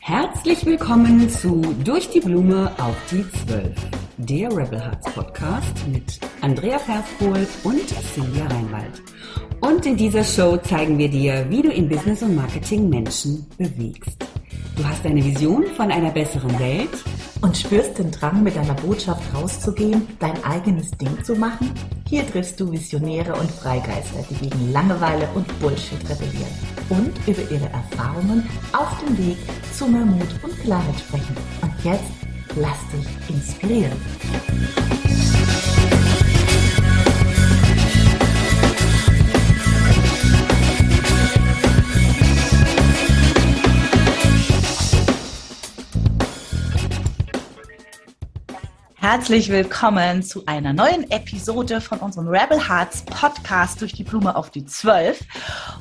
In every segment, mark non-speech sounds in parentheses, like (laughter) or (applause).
Herzlich willkommen zu Durch die Blume auf die Zwölf, der Rebel Hearts Podcast mit Andrea Perskohl und Silvia Reinwald. Und in dieser Show zeigen wir dir, wie du in Business und Marketing Menschen bewegst. Du hast eine Vision von einer besseren Welt und spürst den Drang, mit deiner Botschaft rauszugehen, dein eigenes Ding zu machen? Hier triffst du Visionäre und Freigeister, die gegen Langeweile und Bullshit rebellieren und über ihre Erfahrungen auf dem Weg zu mehr Mut und Klarheit sprechen. Und jetzt lass dich inspirieren. Herzlich willkommen zu einer neuen Episode von unserem Rebel Hearts Podcast durch die Blume auf die Zwölf.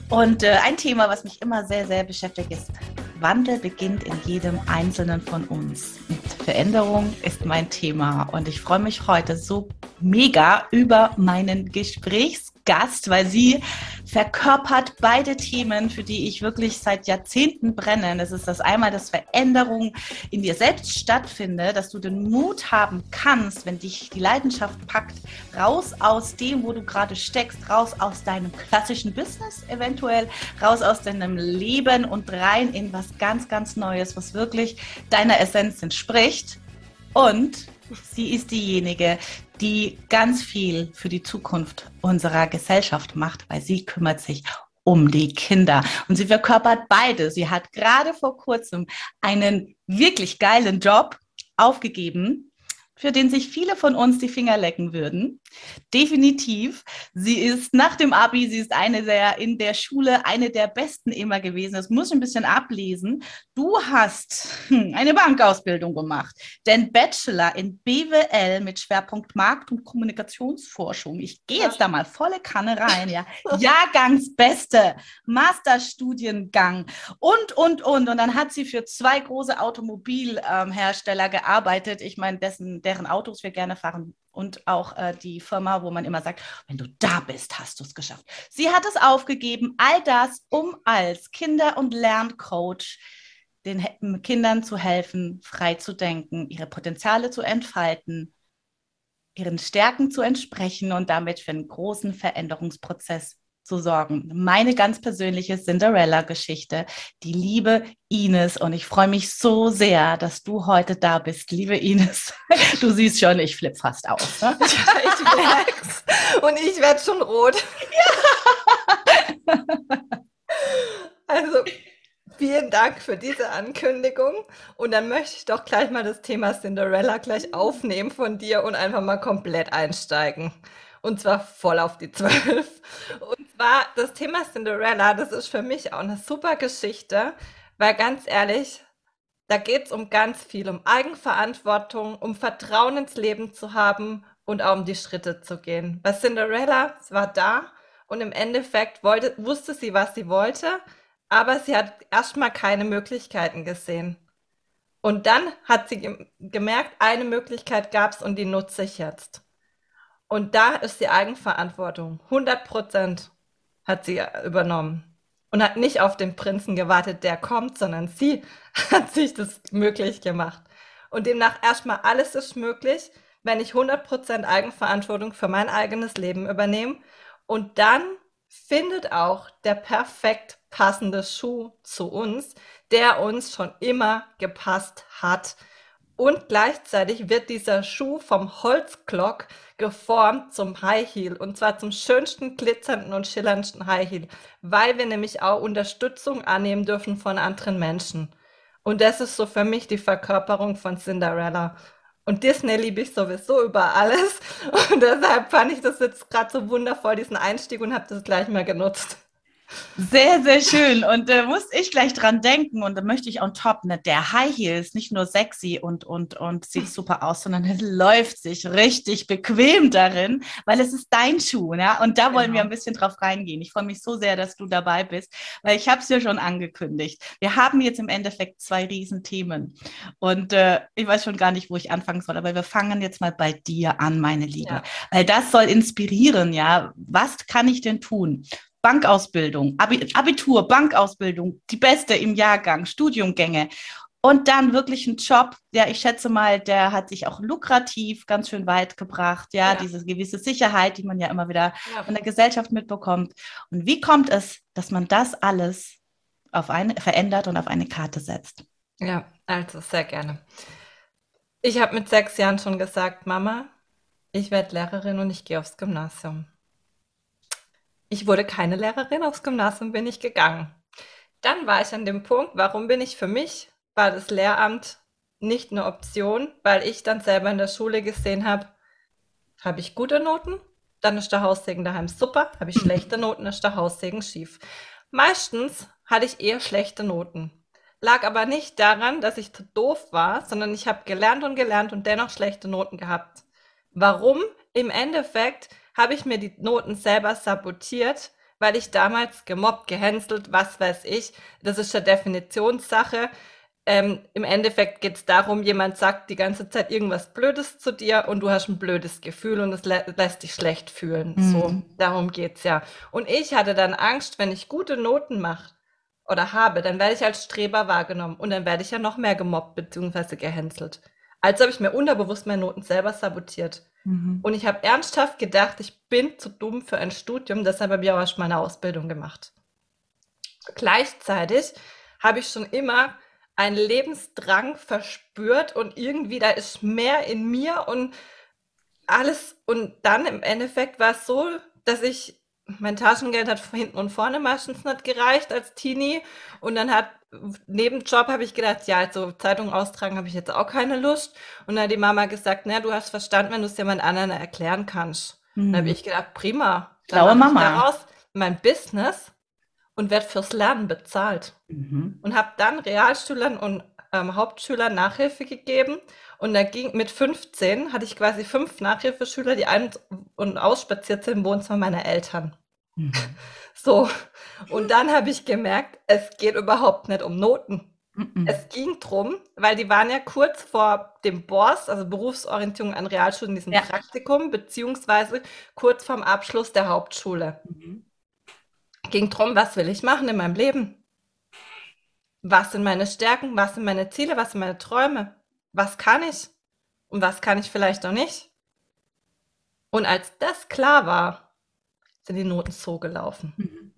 Und äh, ein Thema, was mich immer sehr, sehr beschäftigt, ist Wandel beginnt in jedem Einzelnen von uns. Und Veränderung ist mein Thema. Und ich freue mich heute so mega über meinen Gesprächsgast, weil sie verkörpert beide Themen, für die ich wirklich seit Jahrzehnten brenne. Das ist das einmal, dass Veränderung in dir selbst stattfindet, dass du den Mut haben kannst, wenn dich die Leidenschaft packt, raus aus dem, wo du gerade steckst, raus aus deinem klassischen Business eventuell, raus aus deinem Leben und rein in was ganz, ganz Neues, was wirklich deiner Essenz entspricht. Und sie ist diejenige, die ganz viel für die Zukunft unserer Gesellschaft macht, weil sie kümmert sich um die Kinder. Und sie verkörpert beide. Sie hat gerade vor kurzem einen wirklich geilen Job aufgegeben für den sich viele von uns die Finger lecken würden. Definitiv. Sie ist nach dem Abi, sie ist eine der in der Schule eine der besten immer gewesen. Das muss ich ein bisschen ablesen. Du hast hm, eine Bankausbildung gemacht, den Bachelor in BWL mit Schwerpunkt Markt- und Kommunikationsforschung. Ich gehe jetzt da mal volle Kanne rein, ja. (laughs) Jahrgangsbeste, Masterstudiengang und, und, und. Und dann hat sie für zwei große Automobilhersteller gearbeitet. Ich meine, dessen, deren Autos wir gerne fahren und auch äh, die Firma, wo man immer sagt, wenn du da bist, hast du es geschafft. Sie hat es aufgegeben, all das, um als Kinder- und Lerncoach den Kindern zu helfen, frei zu denken, ihre Potenziale zu entfalten, ihren Stärken zu entsprechen und damit für einen großen Veränderungsprozess zu sorgen. Meine ganz persönliche Cinderella-Geschichte, die liebe Ines. Und ich freue mich so sehr, dass du heute da bist, liebe Ines. (laughs) Du siehst schon, ich flippe fast aus. Ne? (laughs) ich merk's. Und ich werde schon rot. Ja. (laughs) Also, vielen Dank für diese Ankündigung. Und dann möchte ich doch gleich mal das Thema Cinderella gleich aufnehmen von dir und einfach mal komplett einsteigen. Und zwar voll auf die Zwölf. Und zwar das Thema Cinderella, das ist für mich auch eine super Geschichte, weil ganz ehrlich, da geht es um ganz viel, um Eigenverantwortung, um Vertrauen ins Leben zu haben und auch um die Schritte zu gehen. Weil Cinderella war da und im Endeffekt wollte, wusste sie, was sie wollte, aber sie hat erstmal keine Möglichkeiten gesehen. Und dann hat sie gemerkt, eine Möglichkeit gab es und die nutze ich jetzt. Und da ist die Eigenverantwortung. 100 Prozent hat sie übernommen. Und hat nicht auf den Prinzen gewartet, der kommt, sondern sie (laughs) hat sich das möglich gemacht. Und demnach erstmal alles ist möglich, wenn ich 100 Prozent Eigenverantwortung für mein eigenes Leben übernehme. Und dann findet auch der perfekt passende Schuh zu uns, der uns schon immer gepasst hat. Und gleichzeitig wird dieser Schuh vom Holzglock geformt zum High Heel und zwar zum schönsten, glitzernden und schillerndsten High Heel, weil wir nämlich auch Unterstützung annehmen dürfen von anderen Menschen. Und das ist so für mich die Verkörperung von Cinderella. Und Disney liebe ich sowieso über alles. (laughs) Und deshalb fand ich das jetzt gerade so wundervoll, diesen Einstieg, und habe das gleich mal genutzt. Sehr, sehr schön. Und da äh, muss ich gleich dran denken. Und da möchte ich on top, ne, der High Heel ist nicht nur sexy und, und, und sieht (laughs) super aus, sondern es läuft sich richtig bequem darin, weil es ist dein Schuh. Ja? Und da wollen genau. wir ein bisschen drauf reingehen. Ich freue mich so sehr, dass du dabei bist, weil ich habe es ja schon angekündigt. Wir haben jetzt im Endeffekt zwei Riesenthemen. Und äh, ich weiß schon gar nicht, wo ich anfangen soll, aber wir fangen jetzt mal bei dir an, meine Liebe. Ja. Weil das soll inspirieren, ja. Was kann ich denn tun? Bankausbildung, Abitur, Bankausbildung, die beste im Jahrgang, Studiumgänge und dann wirklich ein Job, ja, ich schätze mal, der hat sich auch lukrativ ganz schön weit gebracht, ja, ja. diese gewisse Sicherheit, die man ja immer wieder ja. von der Gesellschaft mitbekommt. Und wie kommt es, dass man das alles auf eine verändert und auf eine Karte setzt? Ja, also sehr gerne. Ich habe mit sechs Jahren schon gesagt, Mama, ich werde Lehrerin und ich gehe aufs Gymnasium. Ich wurde keine Lehrerin, aufs Gymnasium bin ich gegangen. Dann war ich an dem Punkt, warum bin ich für mich, war das Lehramt nicht eine Option, weil ich dann selber in der Schule gesehen habe, habe ich gute Noten, dann ist der Haussegen daheim super, habe ich (laughs) schlechte Noten, ist der Haussegen schief. Meistens hatte ich eher schlechte Noten. Lag aber nicht daran, dass ich zu doof war, sondern ich habe gelernt und gelernt und dennoch schlechte Noten gehabt. Warum? Im Endeffekt habe ich mir die Noten selber sabotiert, weil ich damals gemobbt, gehänselt, was weiß ich. Das ist eine Definitionssache. Ähm, Im Endeffekt geht es darum, jemand sagt die ganze Zeit irgendwas Blödes zu dir und du hast ein blödes Gefühl und es lä lässt dich schlecht fühlen. Mhm. So, darum geht's ja. Und ich hatte dann Angst, wenn ich gute Noten mache oder habe, dann werde ich als Streber wahrgenommen und dann werde ich ja noch mehr gemobbt bzw. gehänselt. Also habe ich mir unterbewusst meine Noten selber sabotiert. Mhm. Und ich habe ernsthaft gedacht, ich bin zu dumm für ein Studium, deshalb habe ich auch erst meine Ausbildung gemacht. Gleichzeitig habe ich schon immer einen Lebensdrang verspürt und irgendwie da ist mehr in mir und alles. Und dann im Endeffekt war es so, dass ich mein Taschengeld hat hinten und vorne meistens nicht gereicht als Teenie. Und dann hat neben Job habe ich gedacht, ja, also Zeitung austragen habe ich jetzt auch keine Lust. Und dann hat die Mama gesagt, na, du hast verstanden, wenn du es jemand anderen erklären kannst. Mhm. Dann habe ich gedacht, prima. Blaue Mama. daraus mein Business und werde fürs Lernen bezahlt. Mhm. Und habe dann Realschülern und ähm, Hauptschülern Nachhilfe gegeben. Und da ging mit 15 hatte ich quasi fünf Nachhilfeschüler, die ein- und ausspaziert sind im Wohnzimmer meiner Eltern. Mhm. So, und dann habe ich gemerkt, es geht überhaupt nicht um Noten. Mhm. Es ging drum, weil die waren ja kurz vor dem BORS, also Berufsorientierung an Realschulen, diesem ja. Praktikum, beziehungsweise kurz vorm Abschluss der Hauptschule. Mhm. Ging drum, was will ich machen in meinem Leben? Was sind meine Stärken? Was sind meine Ziele? Was sind meine Träume? Was kann ich? Und was kann ich vielleicht auch nicht? Und als das klar war, sind die Noten so gelaufen. Mhm.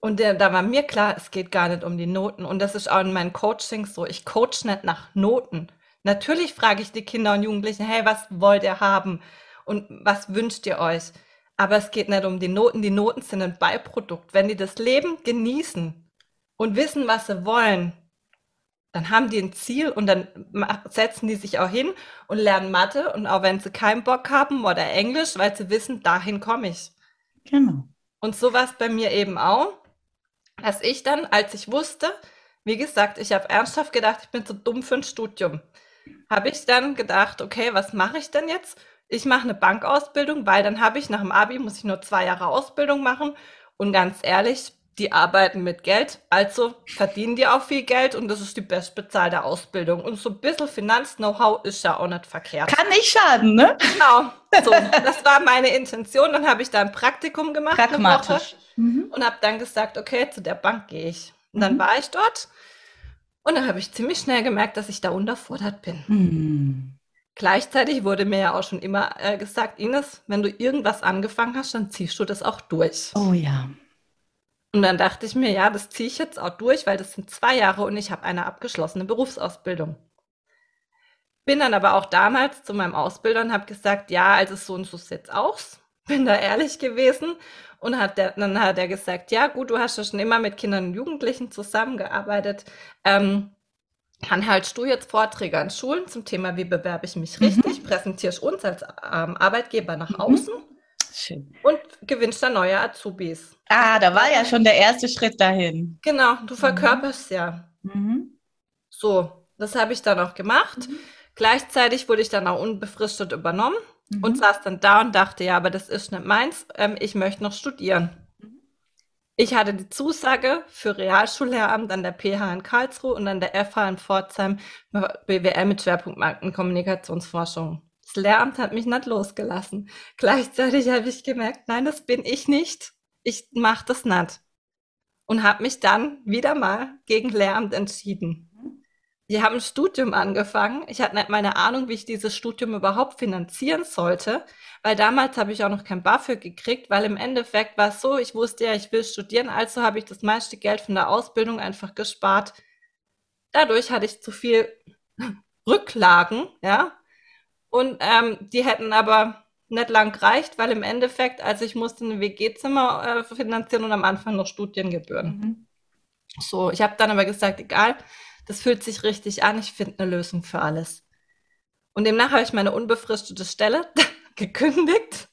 Und der, da war mir klar, es geht gar nicht um die Noten. Und das ist auch in meinen Coachings so. Ich coach nicht nach Noten. Natürlich frage ich die Kinder und Jugendlichen, hey, was wollt ihr haben? Und was wünscht ihr euch? Aber es geht nicht um die Noten. Die Noten sind ein Beiprodukt. Wenn die das Leben genießen und wissen, was sie wollen, dann haben die ein Ziel und dann setzen die sich auch hin und lernen Mathe und auch wenn sie keinen Bock haben oder Englisch, weil sie wissen, dahin komme ich. Genau. Und so war es bei mir eben auch, dass ich dann, als ich wusste, wie gesagt, ich habe ernsthaft gedacht, ich bin zu dumm für ein Studium, habe ich dann gedacht, okay, was mache ich denn jetzt? Ich mache eine Bankausbildung, weil dann habe ich nach dem Abi, muss ich nur zwei Jahre Ausbildung machen. Und ganz ehrlich, die arbeiten mit Geld, also verdienen die auch viel Geld und das ist die bestbezahlte Ausbildung. Und so ein bisschen Finanz-Know-how ist ja auch nicht verkehrt. Kann nicht schaden, ne? Genau. So, das war meine Intention. Dann habe ich da ein Praktikum gemacht. Pragmatisch. Mhm. Und habe dann gesagt, okay, zu der Bank gehe ich. Und dann mhm. war ich dort und dann habe ich ziemlich schnell gemerkt, dass ich da unterfordert bin. Mhm. Gleichzeitig wurde mir ja auch schon immer äh, gesagt, Ines, wenn du irgendwas angefangen hast, dann ziehst du das auch durch. Oh ja. Und dann dachte ich mir, ja, das ziehe ich jetzt auch durch, weil das sind zwei Jahre und ich habe eine abgeschlossene Berufsausbildung. Bin dann aber auch damals zu meinem Ausbilder und habe gesagt, ja, also so und so sieht's aus. Bin da ehrlich gewesen und hat der, dann hat er gesagt, ja gut, du hast ja schon immer mit Kindern und Jugendlichen zusammengearbeitet. Ähm, dann haltst du jetzt Vorträge an Schulen zum Thema, wie bewerbe ich mich richtig, mhm. präsentierst uns als ähm, Arbeitgeber nach mhm. außen Schön. Und gewinnst dann neue Azubis. Ah, da war ja schon der erste Schritt dahin. Genau, du verkörperst mhm. ja. Mhm. So, das habe ich dann auch gemacht. Mhm. Gleichzeitig wurde ich dann auch unbefristet übernommen mhm. und saß dann da und dachte, ja, aber das ist nicht meins. Ähm, ich möchte noch studieren. Mhm. Ich hatte die Zusage für Realschullehramt an der PH in Karlsruhe und an der FH in Pforzheim BWL mit Schwerpunkt Markenkommunikationsforschung. Das Lehramt hat mich nicht losgelassen. Gleichzeitig habe ich gemerkt, nein, das bin ich nicht. Ich mache das nicht. Und habe mich dann wieder mal gegen Lehramt entschieden. Die haben ein Studium angefangen. Ich hatte nicht meine Ahnung, wie ich dieses Studium überhaupt finanzieren sollte, weil damals habe ich auch noch kein BAföG gekriegt, weil im Endeffekt war es so, ich wusste ja, ich will studieren, also habe ich das meiste Geld von der Ausbildung einfach gespart. Dadurch hatte ich zu viel Rücklagen, ja, und ähm, die hätten aber nicht lang gereicht, weil im Endeffekt, also ich musste ein WG-Zimmer äh, finanzieren und am Anfang noch Studiengebühren. Mhm. So, ich habe dann aber gesagt, egal, das fühlt sich richtig an, ich finde eine Lösung für alles. Und demnach habe ich meine unbefristete Stelle (laughs) gekündigt,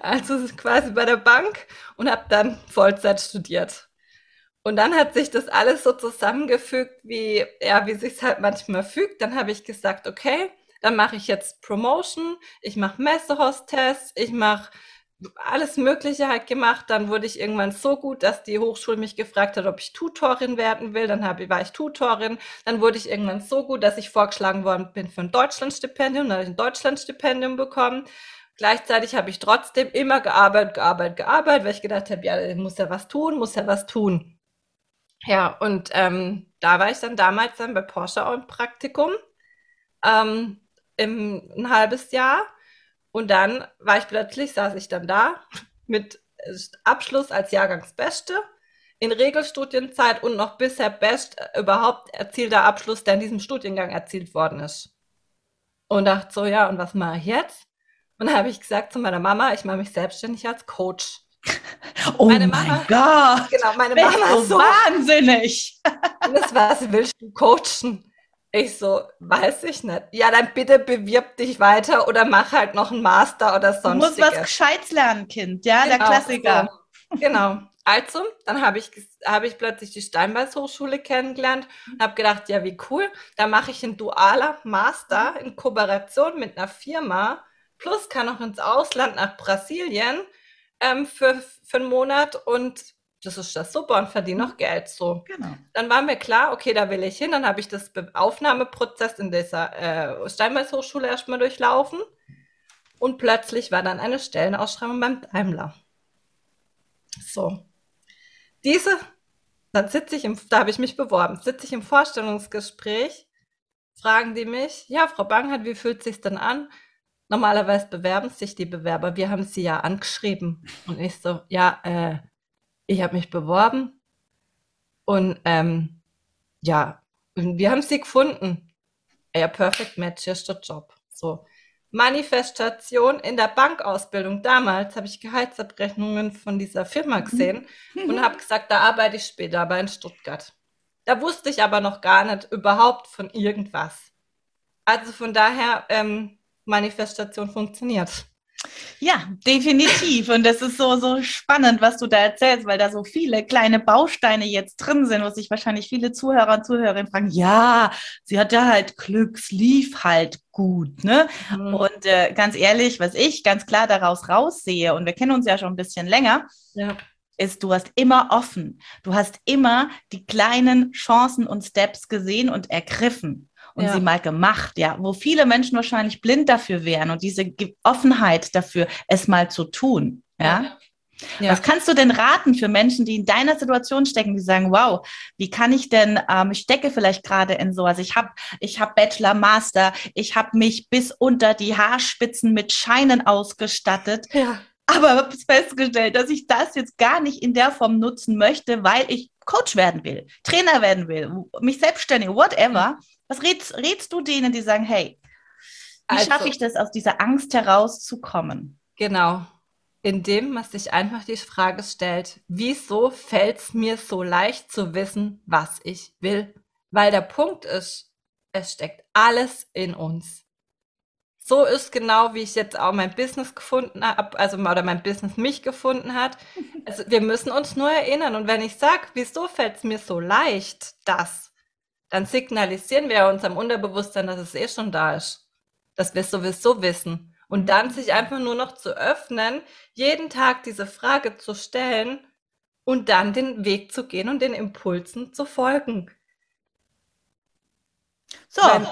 also quasi bei der Bank und habe dann Vollzeit studiert. Und dann hat sich das alles so zusammengefügt, wie ja, wie sich halt manchmal fügt. Dann habe ich gesagt, okay, dann mache ich jetzt Promotion, ich mache Messehostess, ich mache alles Mögliche halt gemacht. Dann wurde ich irgendwann so gut, dass die Hochschule mich gefragt hat, ob ich Tutorin werden will. Dann hab, war ich Tutorin. Dann wurde ich irgendwann so gut, dass ich vorgeschlagen worden bin für ein Deutschlandstipendium. Dann habe ich ein Deutschlandstipendium bekommen. Gleichzeitig habe ich trotzdem immer gearbeitet, gearbeitet, gearbeitet, weil ich gedacht habe, ja, muss ja was tun, muss ja was tun. Ja, und ähm, da war ich dann damals dann bei Porsche auch im Praktikum. Ähm, im, ein halbes Jahr. Und dann war ich plötzlich, saß ich dann da mit Abschluss als Jahrgangsbeste in Regelstudienzeit und noch bisher best überhaupt erzielter Abschluss, der in diesem Studiengang erzielt worden ist. Und dachte so, ja, und was mache ich jetzt? Und dann habe ich gesagt zu meiner Mama, ich mache mich selbstständig als Coach. Oh meine mein Mama, Gott! Genau, meine Mama ist so wahnsinnig. Und das was willst du coachen? Ich so, weiß ich nicht. Ja, dann bitte bewirb dich weiter oder mach halt noch einen Master oder sonstiges. Du musst was Gescheites lernen, Kind. Ja, genau, der Klassiker. So. Genau. Also, dann habe ich, hab ich plötzlich die Steinbeis Hochschule kennengelernt und habe gedacht, ja, wie cool. Da mache ich ein dualer Master in Kooperation mit einer Firma. Plus kann auch ins Ausland nach Brasilien ähm, für, für einen Monat und das ist das super und verdiene noch Geld so. Genau. Dann war mir klar, okay, da will ich hin. Dann habe ich das Aufnahmeprozess in dieser äh, Steinbeis Hochschule erstmal durchlaufen. Und plötzlich war dann eine Stellenausschreibung beim Daimler. So. Diese, dann sitze ich im, da habe ich mich beworben, sitze ich im Vorstellungsgespräch, fragen die mich, ja, Frau Banghardt, wie fühlt sich denn an? Normalerweise bewerben sich die Bewerber, wir haben sie ja angeschrieben. Und ich so, ja, äh, ich habe mich beworben und ähm, ja, wir haben sie gefunden. Ja, perfect match, hier ist der Job. So. Manifestation in der Bankausbildung. Damals habe ich Gehaltsabrechnungen von dieser Firma gesehen und habe gesagt, da arbeite ich später, aber in Stuttgart. Da wusste ich aber noch gar nicht überhaupt von irgendwas. Also von daher, ähm, Manifestation funktioniert. Ja, definitiv. Und das ist so, so spannend, was du da erzählst, weil da so viele kleine Bausteine jetzt drin sind, wo sich wahrscheinlich viele Zuhörer und Zuhörerinnen fragen, ja, sie hat ja halt Glück, es lief halt gut, ne? Mhm. Und äh, ganz ehrlich, was ich ganz klar daraus raussehe, und wir kennen uns ja schon ein bisschen länger, ja. ist, du hast immer offen. Du hast immer die kleinen Chancen und Steps gesehen und ergriffen und ja. sie mal gemacht, ja, wo viele Menschen wahrscheinlich blind dafür wären und diese Offenheit dafür, es mal zu tun, ja. ja. Was kannst du denn raten für Menschen, die in deiner Situation stecken, die sagen, wow, wie kann ich denn, ähm, ich stecke vielleicht gerade in sowas, ich habe ich hab Bachelor, Master, ich habe mich bis unter die Haarspitzen mit Scheinen ausgestattet. Ja. Aber habe festgestellt, dass ich das jetzt gar nicht in der Form nutzen möchte, weil ich Coach werden will, Trainer werden will, mich selbstständig, whatever. Was rätst, rätst du denen, die sagen, hey, wie also, schaffe ich das, aus dieser Angst herauszukommen? Genau. Indem man sich einfach die Frage stellt, wieso fällt es mir so leicht zu wissen, was ich will? Weil der Punkt ist, es steckt alles in uns. So ist genau, wie ich jetzt auch mein Business gefunden habe, also oder mein Business mich gefunden hat. (laughs) Also wir müssen uns nur erinnern. Und wenn ich sage, wieso fällt es mir so leicht, das, dann signalisieren wir unserem Unterbewusstsein, dass es eh schon da ist. Dass wir es sowieso wissen. Und dann sich einfach nur noch zu öffnen, jeden Tag diese Frage zu stellen und dann den Weg zu gehen und den Impulsen zu folgen. So. Wenn,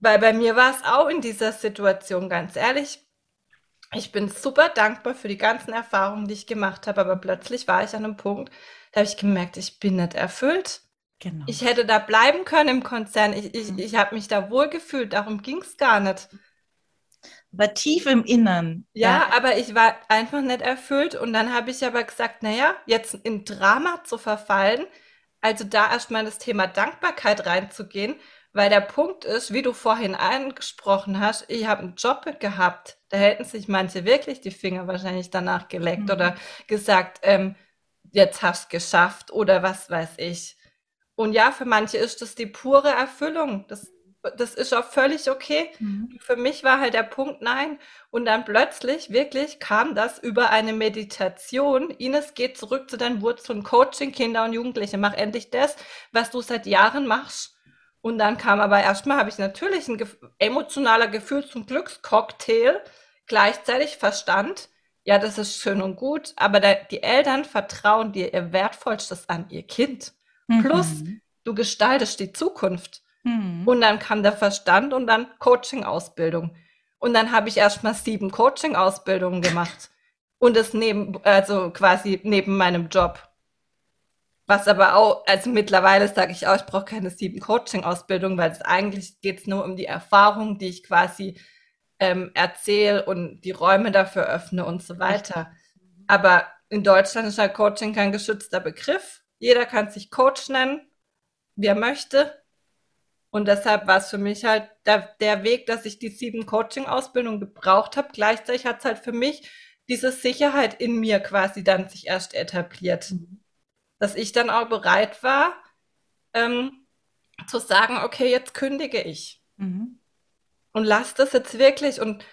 weil bei mir war es auch in dieser Situation, ganz ehrlich. Ich bin super dankbar für die ganzen Erfahrungen, die ich gemacht habe, aber plötzlich war ich an einem Punkt, da habe ich gemerkt, ich bin nicht erfüllt. Genau. Ich hätte da bleiben können im Konzern. Ich, ich, mhm. ich habe mich da wohl gefühlt, darum ging es gar nicht. War tief im Innern. Ja, ja, aber ich war einfach nicht erfüllt. Und dann habe ich aber gesagt, naja, jetzt in Drama zu verfallen, also da erstmal das Thema Dankbarkeit reinzugehen weil der Punkt ist, wie du vorhin angesprochen hast, ich habe einen Job gehabt. Da hätten sich manche wirklich die Finger wahrscheinlich danach geleckt mhm. oder gesagt, ähm, jetzt hast du geschafft oder was weiß ich. Und ja, für manche ist das die pure Erfüllung. Das, das ist auch völlig okay. Mhm. Für mich war halt der Punkt nein. Und dann plötzlich wirklich kam das über eine Meditation. Ines, geht zurück zu deinen Wurzeln, Coaching, Kinder und Jugendliche. Mach endlich das, was du seit Jahren machst. Und dann kam aber erstmal, habe ich natürlich ein emotionaler Gefühl zum Glückscocktail, gleichzeitig Verstand, ja, das ist schön und gut, aber der, die Eltern vertrauen dir ihr Wertvollstes an ihr Kind. Mhm. Plus, du gestaltest die Zukunft. Mhm. Und dann kam der Verstand und dann Coaching-Ausbildung. Und dann habe ich erstmal sieben Coaching-Ausbildungen gemacht. und das neben, also quasi neben meinem Job. Was aber auch, also mittlerweile sage ich auch, ich brauche keine sieben Coaching-Ausbildung, weil es eigentlich geht es nur um die Erfahrung, die ich quasi ähm, erzähle und die Räume dafür öffne und so weiter. Aber in Deutschland ist halt Coaching kein geschützter Begriff. Jeder kann sich Coach nennen, wie er möchte. Und deshalb war es für mich halt der, der Weg, dass ich die sieben Coaching-Ausbildungen gebraucht habe. Gleichzeitig hat es halt für mich diese Sicherheit in mir quasi dann sich erst etabliert. Mhm dass ich dann auch bereit war, ähm, zu sagen, okay, jetzt kündige ich. Mhm. Und lass das jetzt wirklich. Und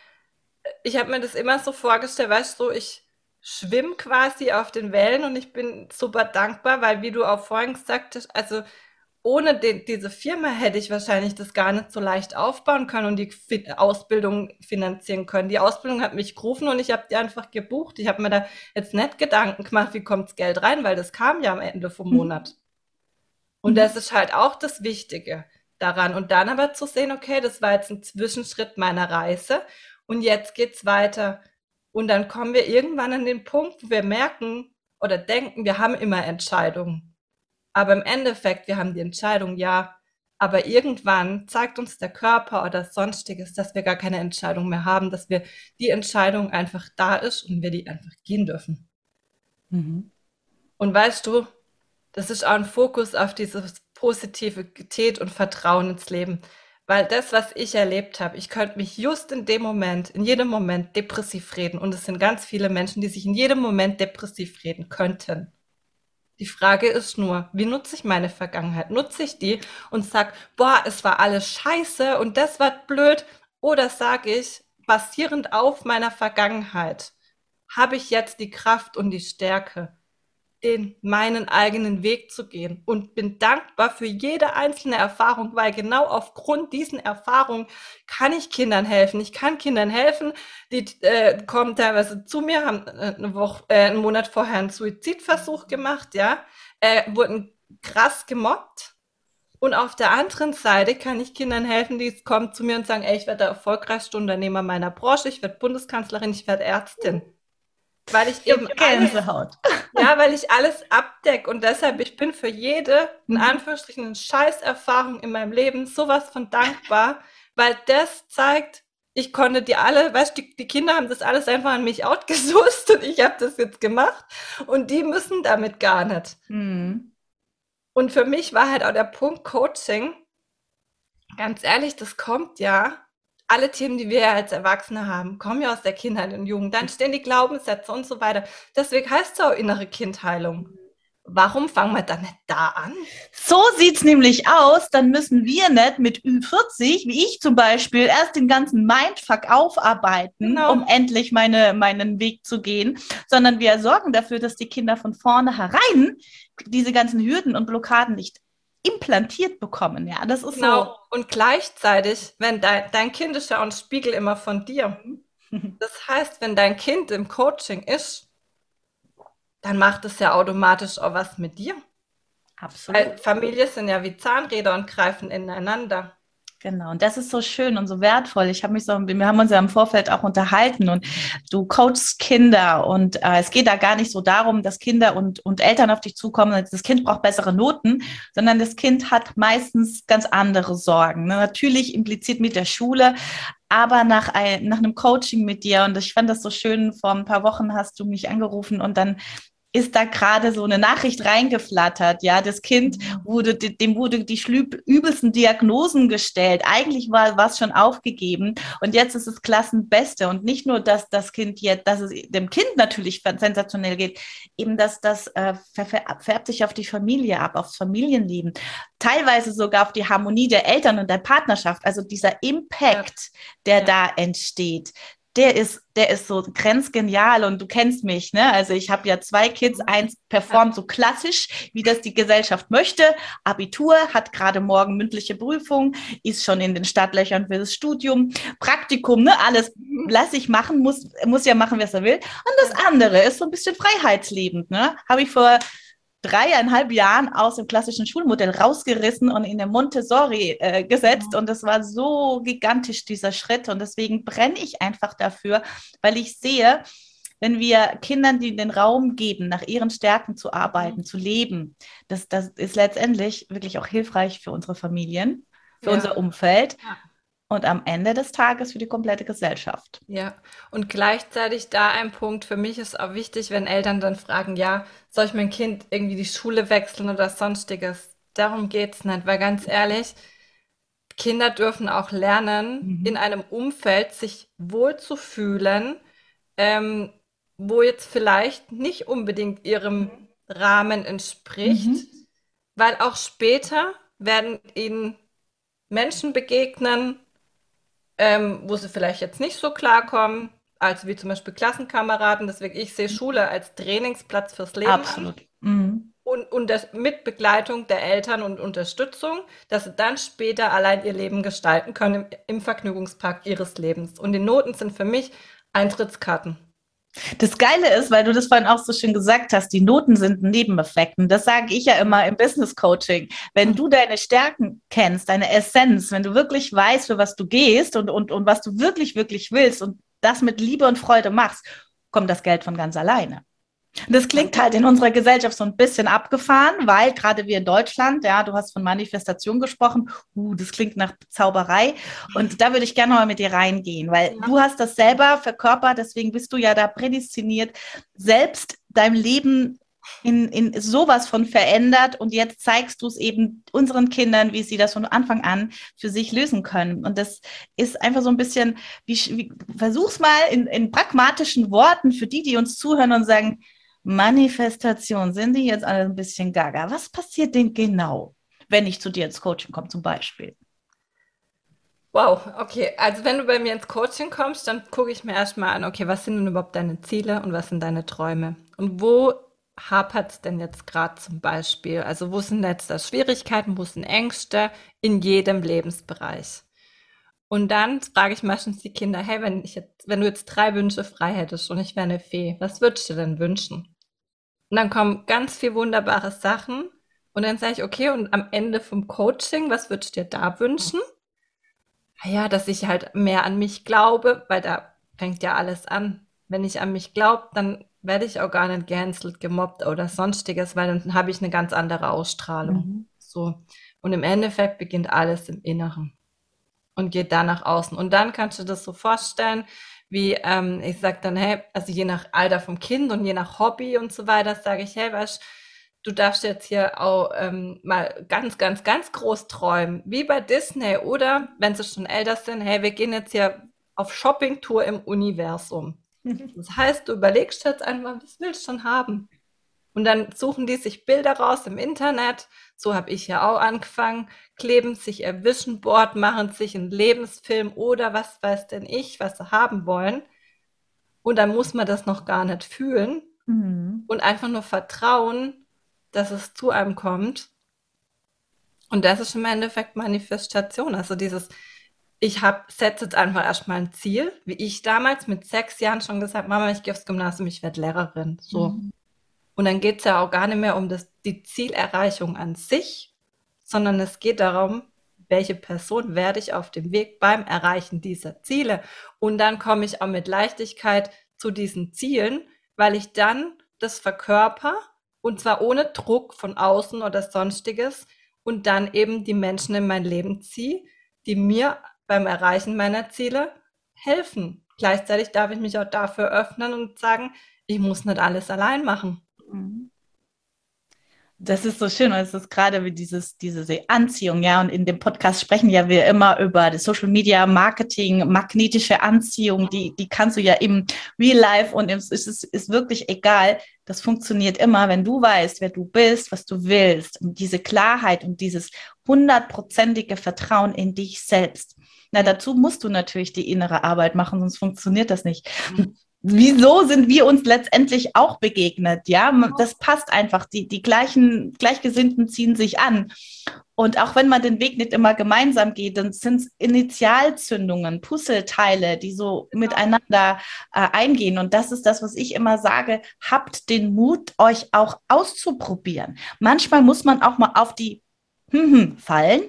ich habe mir das immer so vorgestellt, weißt du, ich schwimme quasi auf den Wellen und ich bin super dankbar, weil, wie du auch vorhin gesagt hast, also ohne den, diese Firma hätte ich wahrscheinlich das gar nicht so leicht aufbauen können und die Fi Ausbildung finanzieren können. Die Ausbildung hat mich gerufen und ich habe die einfach gebucht. Ich habe mir da jetzt nicht Gedanken gemacht, wie kommt das Geld rein, weil das kam ja am Ende vom mhm. Monat. Und mhm. das ist halt auch das Wichtige daran. Und dann aber zu sehen, okay, das war jetzt ein Zwischenschritt meiner Reise und jetzt geht's weiter. Und dann kommen wir irgendwann an den Punkt, wo wir merken oder denken, wir haben immer Entscheidungen. Aber im Endeffekt, wir haben die Entscheidung, ja, aber irgendwann zeigt uns der Körper oder sonstiges, dass wir gar keine Entscheidung mehr haben, dass wir die Entscheidung einfach da ist und wir die einfach gehen dürfen. Mhm. Und weißt du, das ist auch ein Fokus auf diese Positivität und Vertrauen ins Leben. Weil das, was ich erlebt habe, ich könnte mich just in dem Moment, in jedem Moment depressiv reden. Und es sind ganz viele Menschen, die sich in jedem Moment depressiv reden könnten. Die Frage ist nur, wie nutze ich meine Vergangenheit? Nutze ich die und sag, boah, es war alles scheiße und das war blöd? Oder sage ich, basierend auf meiner Vergangenheit, habe ich jetzt die Kraft und die Stärke, den meinen eigenen Weg zu gehen und bin dankbar für jede einzelne Erfahrung, weil genau aufgrund diesen Erfahrungen kann ich Kindern helfen. Ich kann Kindern helfen, die äh, kommen teilweise zu mir, haben äh, eine Woche, äh, einen Monat vorher einen Suizidversuch gemacht, ja, äh, wurden krass gemobbt. Und auf der anderen Seite kann ich Kindern helfen, die kommen zu mir und sagen, ey, ich werde der erfolgreichste Unternehmer meiner Branche, ich werde Bundeskanzlerin, ich werde Ärztin. Weil ich eben Gänsehaut. Alles, ja, weil ich alles abdeck und deshalb, ich bin für jede, in mhm. Anführungsstrichen, Scheißerfahrung in meinem Leben sowas von dankbar, weil das zeigt, ich konnte die alle, weißt du, die, die, Kinder haben das alles einfach an mich outgesucht und ich habe das jetzt gemacht und die müssen damit gar nicht. Mhm. Und für mich war halt auch der Punkt Coaching, ganz ehrlich, das kommt ja alle Themen, die wir als Erwachsene haben, kommen ja aus der Kindheit und Jugend. Dann stehen die Glaubenssätze und so weiter. Deswegen heißt es auch innere Kindheilung. warum fangen wir dann nicht da an? So sieht es nämlich aus. Dann müssen wir nicht mit Ü40, wie ich zum Beispiel, erst den ganzen Mindfuck aufarbeiten, genau. um endlich meine, meinen Weg zu gehen, sondern wir sorgen dafür, dass die Kinder von vornherein diese ganzen Hürden und Blockaden nicht implantiert bekommen. Ja, das ist genau. so. Und gleichzeitig, wenn dein, dein Kind ist ja ein Spiegel immer von dir. Das heißt, wenn dein Kind im Coaching ist, dann macht es ja automatisch auch was mit dir. Absolut. Weil Familie sind ja wie Zahnräder und greifen ineinander. Genau, und das ist so schön und so wertvoll. Ich habe mich so, wir haben uns ja im Vorfeld auch unterhalten und du coachst Kinder und äh, es geht da gar nicht so darum, dass Kinder und, und Eltern auf dich zukommen, das Kind braucht bessere Noten, sondern das Kind hat meistens ganz andere Sorgen. Ne? Natürlich impliziert mit der Schule, aber nach, ein, nach einem Coaching mit dir und ich fand das so schön, vor ein paar Wochen hast du mich angerufen und dann ist da gerade so eine Nachricht reingeflattert. Ja, das Kind wurde, dem wurde die übelsten Diagnosen gestellt. Eigentlich war was schon aufgegeben und jetzt ist es Klassenbeste. Und nicht nur, dass das Kind jetzt, dass es dem Kind natürlich sensationell geht, eben dass das äh, färbt sich auf die Familie ab, aufs Familienleben, teilweise sogar auf die Harmonie der Eltern und der Partnerschaft. Also dieser Impact, der ja. da entsteht, der ist, der ist so grenzgenial und du kennst mich, ne? Also ich habe ja zwei Kids, eins performt so klassisch, wie das die Gesellschaft möchte. Abitur, hat gerade morgen mündliche Prüfung, ist schon in den Startlöchern für das Studium, Praktikum, ne? Alles lasse ich machen, muss, muss ja machen, was er will. Und das andere ist so ein bisschen freiheitslebend, ne? Habe ich vor dreieinhalb Jahren aus dem klassischen Schulmodell rausgerissen und in der Montessori äh, gesetzt. Und das war so gigantisch, dieser Schritt. Und deswegen brenne ich einfach dafür, weil ich sehe, wenn wir Kindern die den Raum geben, nach ihren Stärken zu arbeiten, mhm. zu leben, das, das ist letztendlich wirklich auch hilfreich für unsere Familien, für ja. unser Umfeld. Ja und am Ende des Tages für die komplette Gesellschaft. Ja, und gleichzeitig da ein Punkt, für mich ist auch wichtig, wenn Eltern dann fragen, ja, soll ich mein Kind irgendwie die Schule wechseln oder sonstiges? Darum geht es nicht, weil ganz ehrlich, Kinder dürfen auch lernen, mhm. in einem Umfeld sich wohlzufühlen, ähm, wo jetzt vielleicht nicht unbedingt ihrem Rahmen entspricht, mhm. weil auch später werden ihnen Menschen begegnen, ähm, wo sie vielleicht jetzt nicht so klarkommen, also wie zum Beispiel Klassenkameraden. Deswegen, ich sehe Schule als Trainingsplatz fürs Leben. Absolut. Mhm. Und, und das mit Begleitung der Eltern und Unterstützung, dass sie dann später allein ihr Leben gestalten können im, im Vergnügungspark ihres Lebens. Und die Noten sind für mich Eintrittskarten. Das Geile ist, weil du das vorhin auch so schön gesagt hast, die Noten sind ein Nebeneffekt. Und das sage ich ja immer im Business Coaching. Wenn du deine Stärken kennst, deine Essenz, wenn du wirklich weißt, für was du gehst und, und, und was du wirklich, wirklich willst und das mit Liebe und Freude machst, kommt das Geld von ganz alleine. Das klingt halt in unserer Gesellschaft so ein bisschen abgefahren, weil gerade wir in Deutschland, ja, du hast von Manifestation gesprochen, uh, das klingt nach Zauberei. Und da würde ich gerne mal mit dir reingehen, weil ja. du hast das selber verkörpert, deswegen bist du ja da prädestiniert, selbst dein Leben in, in sowas von verändert und jetzt zeigst du es eben unseren Kindern, wie sie das von Anfang an für sich lösen können. Und das ist einfach so ein bisschen, wie, wie versuch's mal in, in pragmatischen Worten für die, die uns zuhören und sagen, Manifestation, sind die jetzt alle ein bisschen gaga? Was passiert denn genau, wenn ich zu dir ins Coaching komme zum Beispiel? Wow, okay. Also wenn du bei mir ins Coaching kommst, dann gucke ich mir erstmal an, okay, was sind denn überhaupt deine Ziele und was sind deine Träume? Und wo hapert es denn jetzt gerade zum Beispiel? Also wo sind jetzt da Schwierigkeiten, wo sind Ängste in jedem Lebensbereich? Und dann frage ich meistens die Kinder, hey, wenn, ich jetzt, wenn du jetzt drei Wünsche frei hättest und ich wäre eine Fee, was würdest du denn wünschen? Und dann kommen ganz viele wunderbare Sachen. Und dann sage ich, okay, und am Ende vom Coaching, was würdest du dir da wünschen? Ja, dass ich halt mehr an mich glaube, weil da fängt ja alles an. Wenn ich an mich glaube, dann werde ich auch gar nicht gehänselt, gemobbt oder sonstiges, weil dann habe ich eine ganz andere Ausstrahlung. Mhm. So. Und im Endeffekt beginnt alles im Inneren und geht da nach außen. Und dann kannst du das so vorstellen, wie ähm, ich sage dann, hey, also je nach Alter vom Kind und je nach Hobby und so weiter, sage ich, hey, weißt du darfst jetzt hier auch ähm, mal ganz, ganz, ganz groß träumen, wie bei Disney oder wenn sie schon älter sind, hey, wir gehen jetzt hier auf Shoppingtour im Universum. (laughs) Das heißt, du überlegst jetzt einfach, was willst du schon haben? Und dann suchen die sich Bilder raus im Internet. So habe ich ja auch angefangen. Kleben sich ihr Vision Board, machen sich einen Lebensfilm oder was weiß denn ich, was sie haben wollen. Und dann muss man das noch gar nicht fühlen mhm. und einfach nur vertrauen, dass es zu einem kommt. Und das ist im Endeffekt Manifestation. Also dieses, ich habe setze jetzt einfach erstmal ein Ziel, wie ich damals mit sechs Jahren schon gesagt, Mama, ich gehe aufs Gymnasium, ich werde Lehrerin. So. Mhm. Und dann geht es ja auch gar nicht mehr um das, die Zielerreichung an sich, sondern es geht darum, welche Person werde ich auf dem Weg beim Erreichen dieser Ziele. Und dann komme ich auch mit Leichtigkeit zu diesen Zielen, weil ich dann das verkörper und zwar ohne Druck von außen oder sonstiges und dann eben die Menschen in mein Leben ziehe, die mir beim Erreichen meiner Ziele helfen. Gleichzeitig darf ich mich auch dafür öffnen und sagen, ich muss nicht alles allein machen. Mhm. Das ist so schön und es ist gerade wie dieses, diese Anziehung, ja. Und in dem Podcast sprechen ja wir immer über das Social Media Marketing, magnetische Anziehung, die, die kannst du ja im Real Life und es ist, ist wirklich egal. Das funktioniert immer, wenn du weißt, wer du bist, was du willst und diese Klarheit und dieses hundertprozentige Vertrauen in dich selbst. Na, dazu musst du natürlich die innere Arbeit machen, sonst funktioniert das nicht. Mhm wieso sind wir uns letztendlich auch begegnet? Ja, das passt einfach. Die, die gleichen Gleichgesinnten ziehen sich an. Und auch wenn man den Weg nicht immer gemeinsam geht, dann sind es Initialzündungen, Puzzleteile, die so genau. miteinander äh, eingehen. Und das ist das, was ich immer sage. Habt den Mut, euch auch auszuprobieren. Manchmal muss man auch mal auf die fallen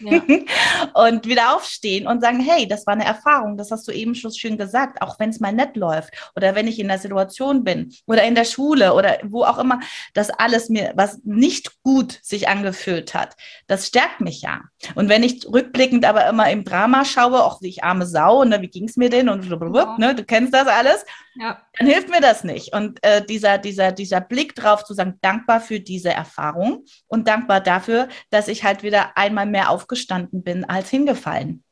ja. (laughs) und wieder aufstehen und sagen, hey, das war eine Erfahrung, das hast du eben schon schön gesagt, auch wenn es mal nett läuft oder wenn ich in der Situation bin oder in der Schule oder wo auch immer, dass alles mir, was nicht gut sich angefühlt hat, das stärkt mich ja. Und wenn ich rückblickend aber immer im Drama schaue, auch ich arme Sau, ne, wie ging es mir denn und ja. ne, du kennst das alles, ja. dann hilft mir das nicht. Und äh, dieser, dieser, dieser Blick drauf zu sagen, dankbar für diese Erfahrung und dankbar dafür, dass ich halt wieder einmal mehr aufgestanden bin als hingefallen.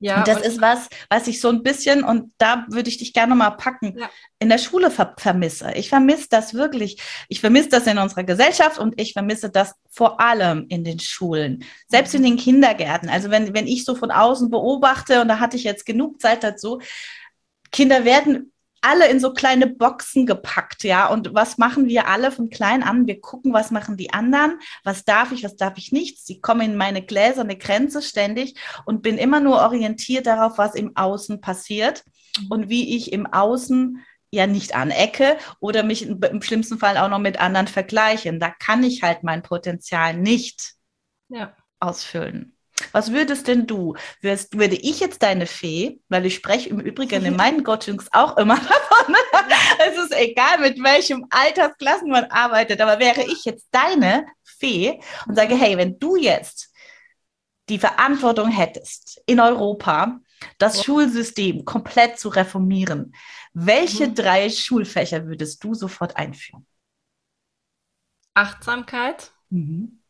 Ja, und das und ist was, was ich so ein bisschen, und da würde ich dich gerne mal packen, ja. in der Schule ver vermisse. Ich vermisse das wirklich. Ich vermisse das in unserer Gesellschaft und ich vermisse das vor allem in den Schulen, selbst in den Kindergärten. Also wenn, wenn ich so von außen beobachte, und da hatte ich jetzt genug Zeit dazu, Kinder werden alle in so kleine Boxen gepackt, ja. Und was machen wir alle von klein an? Wir gucken, was machen die anderen, was darf ich, was darf ich nicht. Sie kommen in meine gläserne Grenze ständig und bin immer nur orientiert darauf, was im Außen passiert und wie ich im Außen ja nicht anecke oder mich im schlimmsten Fall auch noch mit anderen vergleichen. Da kann ich halt mein Potenzial nicht ja. ausfüllen. Was würdest denn du? Würdest, würde ich jetzt deine Fee, weil ich spreche im Übrigen in (laughs) meinen Coachings auch immer davon, (laughs) es ist egal, mit welchem Altersklassen man arbeitet, aber wäre ich jetzt deine Fee und sage, hey, wenn du jetzt die Verantwortung hättest, in Europa das ja. Schulsystem komplett zu reformieren, welche mhm. drei Schulfächer würdest du sofort einführen? Achtsamkeit, mhm.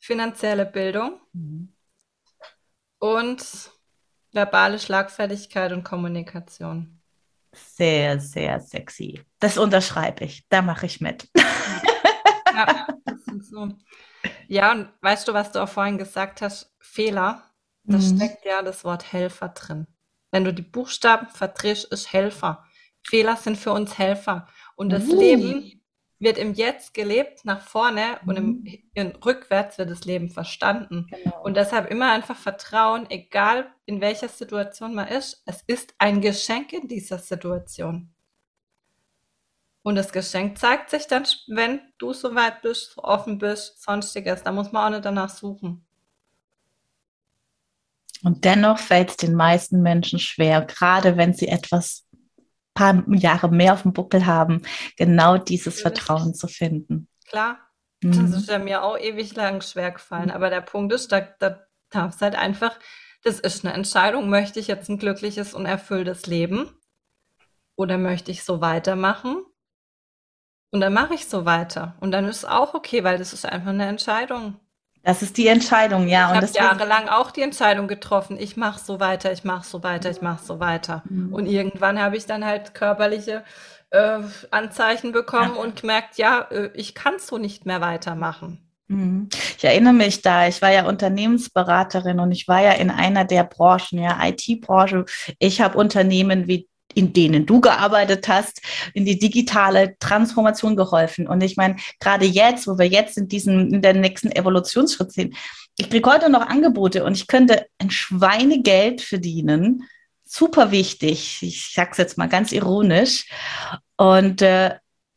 finanzielle Bildung, mhm und verbale Schlagfertigkeit und Kommunikation. Sehr, sehr sexy. Das unterschreibe ich. Da mache ich mit. Ja, so. ja, und weißt du, was du auch vorhin gesagt hast? Fehler. Da mhm. steckt ja das Wort Helfer drin. Wenn du die Buchstaben verdrehst, ist Helfer. Fehler sind für uns Helfer. Und das uh. Leben wird im Jetzt gelebt, nach vorne mhm. und im, mhm. im, rückwärts wird das Leben verstanden. Genau. Und deshalb immer einfach vertrauen, egal in welcher Situation man ist, es ist ein Geschenk in dieser Situation. Und das Geschenk zeigt sich dann, wenn du so weit bist, offen bist, sonstiges. Da muss man auch nicht danach suchen. Und dennoch fällt es den meisten Menschen schwer, gerade wenn sie etwas paar Jahre mehr auf dem Buckel haben, genau dieses Vertrauen zu finden. Klar, das mhm. ist ja mir auch ewig lang schwer gefallen. Aber der Punkt ist, da, da darf es halt einfach, das ist eine Entscheidung, möchte ich jetzt ein glückliches und erfülltes Leben oder möchte ich so weitermachen? Und dann mache ich so weiter. Und dann ist es auch okay, weil das ist einfach eine Entscheidung. Das ist die Entscheidung, ja. Ich habe jahrelang auch die Entscheidung getroffen, ich mache so weiter, ich mache so weiter, ich mache so weiter. Mhm. Und irgendwann habe ich dann halt körperliche äh, Anzeichen bekommen ja. und gemerkt, ja, äh, ich kann so nicht mehr weitermachen. Mhm. Ich erinnere mich da, ich war ja Unternehmensberaterin und ich war ja in einer der Branchen, ja, IT-Branche. Ich habe Unternehmen wie in denen du gearbeitet hast, in die digitale Transformation geholfen. Und ich meine, gerade jetzt, wo wir jetzt in diesem, in der nächsten Evolutionsschritt sind, ich kriege heute noch Angebote und ich könnte ein Schweinegeld verdienen. Super wichtig. Ich sage es jetzt mal ganz ironisch. Und, äh,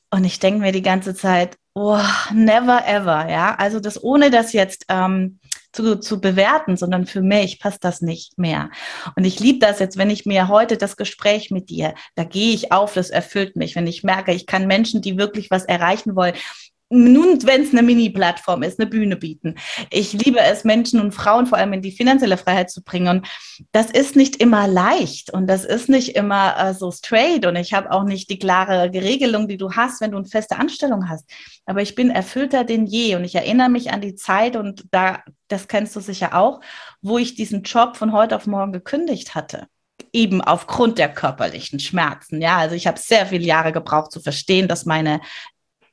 und ich denke mir die ganze Zeit, oh, never ever, ja. Also das ohne das jetzt ähm, zu, zu bewerten, sondern für mich passt das nicht mehr. Und ich liebe das jetzt, wenn ich mir heute das Gespräch mit dir, da gehe ich auf, das erfüllt mich, wenn ich merke, ich kann Menschen, die wirklich was erreichen wollen, nun, wenn es eine Mini-Plattform ist, eine Bühne bieten. Ich liebe es, Menschen und Frauen vor allem in die finanzielle Freiheit zu bringen. Und das ist nicht immer leicht und das ist nicht immer äh, so straight. Und ich habe auch nicht die klare Regelung, die du hast, wenn du eine feste Anstellung hast. Aber ich bin erfüllter denn je. Und ich erinnere mich an die Zeit, und da, das kennst du sicher auch, wo ich diesen Job von heute auf morgen gekündigt hatte eben aufgrund der körperlichen Schmerzen. Ja, also ich habe sehr viele Jahre gebraucht zu verstehen, dass meine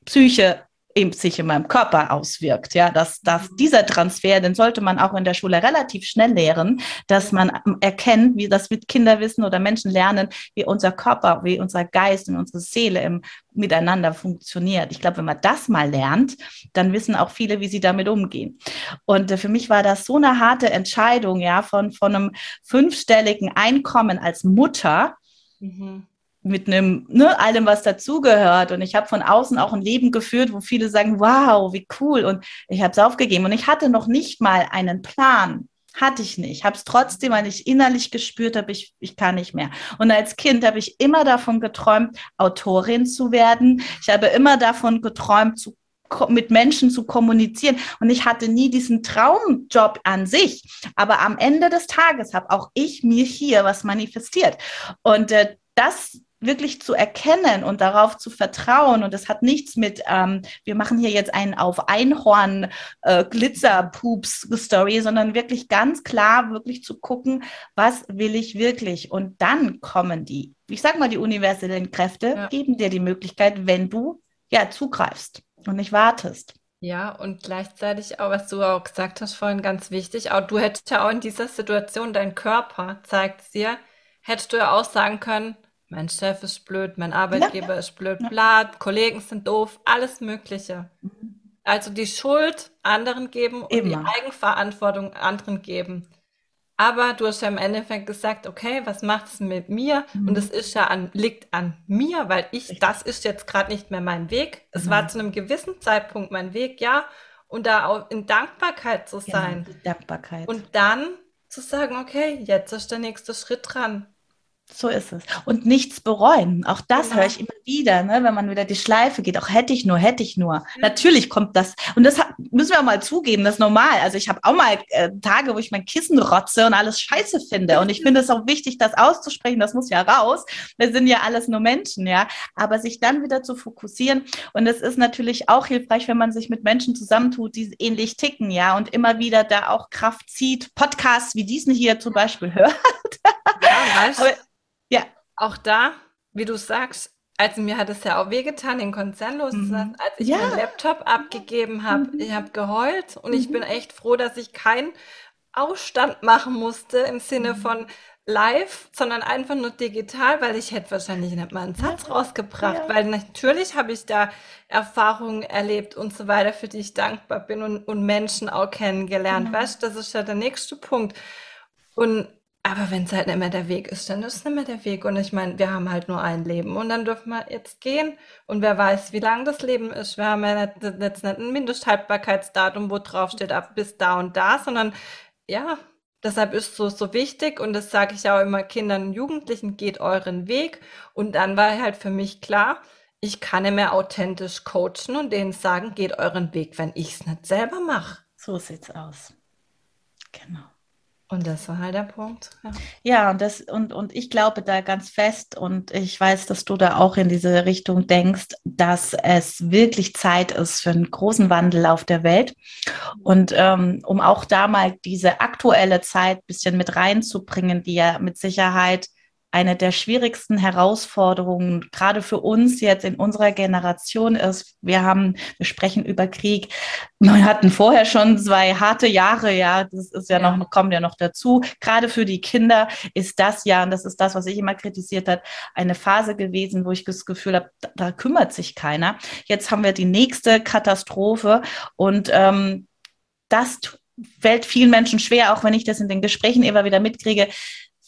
Psyche eben sich in meinem Körper auswirkt. Ja, dass, dass mhm. dieser Transfer, den sollte man auch in der Schule relativ schnell lehren, dass man erkennt, wie das mit Kinder wissen oder Menschen lernen, wie unser Körper, wie unser Geist und unsere Seele im miteinander funktioniert. Ich glaube, wenn man das mal lernt, dann wissen auch viele, wie sie damit umgehen. Und äh, für mich war das so eine harte Entscheidung, ja, von, von einem fünfstelligen Einkommen als Mutter. Mhm mit einem, ne, allem, was dazugehört. Und ich habe von außen auch ein Leben geführt, wo viele sagen, wow, wie cool. Und ich habe es aufgegeben. Und ich hatte noch nicht mal einen Plan. Hatte ich nicht. Habe es trotzdem, weil ich innerlich gespürt habe, ich, ich kann nicht mehr. Und als Kind habe ich immer davon geträumt, Autorin zu werden. Ich habe immer davon geträumt, zu mit Menschen zu kommunizieren. Und ich hatte nie diesen Traumjob an sich. Aber am Ende des Tages habe auch ich mir hier was manifestiert. Und äh, das wirklich zu erkennen und darauf zu vertrauen. Und das hat nichts mit, ähm, wir machen hier jetzt einen auf Einhorn äh, Glitzer-Poops-Story, sondern wirklich ganz klar, wirklich zu gucken, was will ich wirklich? Und dann kommen die, ich sag mal, die universellen Kräfte ja. geben dir die Möglichkeit, wenn du ja zugreifst und nicht wartest. Ja, und gleichzeitig auch, was du auch gesagt hast vorhin, ganz wichtig, auch du hättest ja auch in dieser Situation, dein Körper zeigt es dir, hättest du ja auch sagen können, mein Chef ist blöd, mein Arbeitgeber ja, ist blöd, ja. bla, Kollegen sind doof, alles Mögliche. Mhm. Also die Schuld anderen geben und Immer. die Eigenverantwortung anderen geben. Aber du hast ja im Endeffekt gesagt, okay, was macht es mit mir? Mhm. Und es ist ja an, liegt an mir, weil ich, das ist jetzt gerade nicht mehr mein Weg. Es mhm. war zu einem gewissen Zeitpunkt mein Weg, ja. Und da auch in Dankbarkeit zu sein. Ja, Dankbarkeit. Und dann zu sagen, okay, jetzt ist der nächste Schritt dran. So ist es. Und nichts bereuen. Auch das genau. höre ich immer wieder, ne? wenn man wieder die Schleife geht. Auch hätte ich nur, hätte ich nur. Mhm. Natürlich kommt das. Und das müssen wir auch mal zugeben, das ist normal. Also ich habe auch mal äh, Tage, wo ich mein Kissen rotze und alles scheiße finde. Und ich finde es auch wichtig, das auszusprechen. Das muss ja raus. Wir sind ja alles nur Menschen, ja. Aber sich dann wieder zu fokussieren. Und es ist natürlich auch hilfreich, wenn man sich mit Menschen zusammentut, die ähnlich ticken, ja. Und immer wieder da auch Kraft zieht. Podcasts wie diesen hier zum Beispiel (laughs) hört. Ja, weißt, Aber, ja. Auch da, wie du sagst, also mir hat es ja auch wehgetan, den Konzern loszulassen, mhm. als ich ja. meinen Laptop abgegeben habe. Mhm. Ich habe geheult und mhm. ich bin echt froh, dass ich keinen Ausstand machen musste im Sinne mhm. von live, sondern einfach nur digital, weil ich hätte wahrscheinlich nicht mal einen Satz rausgebracht, ja. weil natürlich habe ich da Erfahrungen erlebt und so weiter, für die ich dankbar bin und, und Menschen auch kennengelernt. Mhm. Weißt du, das ist ja der nächste Punkt. Und aber wenn es halt nicht mehr der Weg ist, dann ist es nicht mehr der Weg. Und ich meine, wir haben halt nur ein Leben und dann dürfen wir jetzt gehen. Und wer weiß, wie lang das Leben ist. Wir haben ja jetzt nicht ein Mindesthaltbarkeitsdatum, wo drauf steht, ab bis da und da, sondern ja, deshalb ist es so, so wichtig. Und das sage ich auch immer Kindern und Jugendlichen, geht euren Weg. Und dann war halt für mich klar, ich kann nicht mehr authentisch coachen und denen sagen, geht euren Weg, wenn ich es nicht selber mache. So sieht's aus. Genau. Und das war halt der Punkt. Ja, ja und, das, und, und ich glaube da ganz fest und ich weiß, dass du da auch in diese Richtung denkst, dass es wirklich Zeit ist für einen großen Wandel auf der Welt. Und ähm, um auch da mal diese aktuelle Zeit ein bisschen mit reinzubringen, die ja mit Sicherheit eine der schwierigsten Herausforderungen, gerade für uns jetzt in unserer Generation ist. Wir haben, wir sprechen über Krieg. Wir hatten vorher schon zwei harte Jahre, ja, das ist ja, ja. noch, kommt ja noch dazu. Gerade für die Kinder ist das ja, und das ist das, was ich immer kritisiert habe, eine Phase gewesen, wo ich das Gefühl habe, da, da kümmert sich keiner. Jetzt haben wir die nächste Katastrophe und ähm, das fällt vielen Menschen schwer, auch wenn ich das in den Gesprächen immer wieder mitkriege.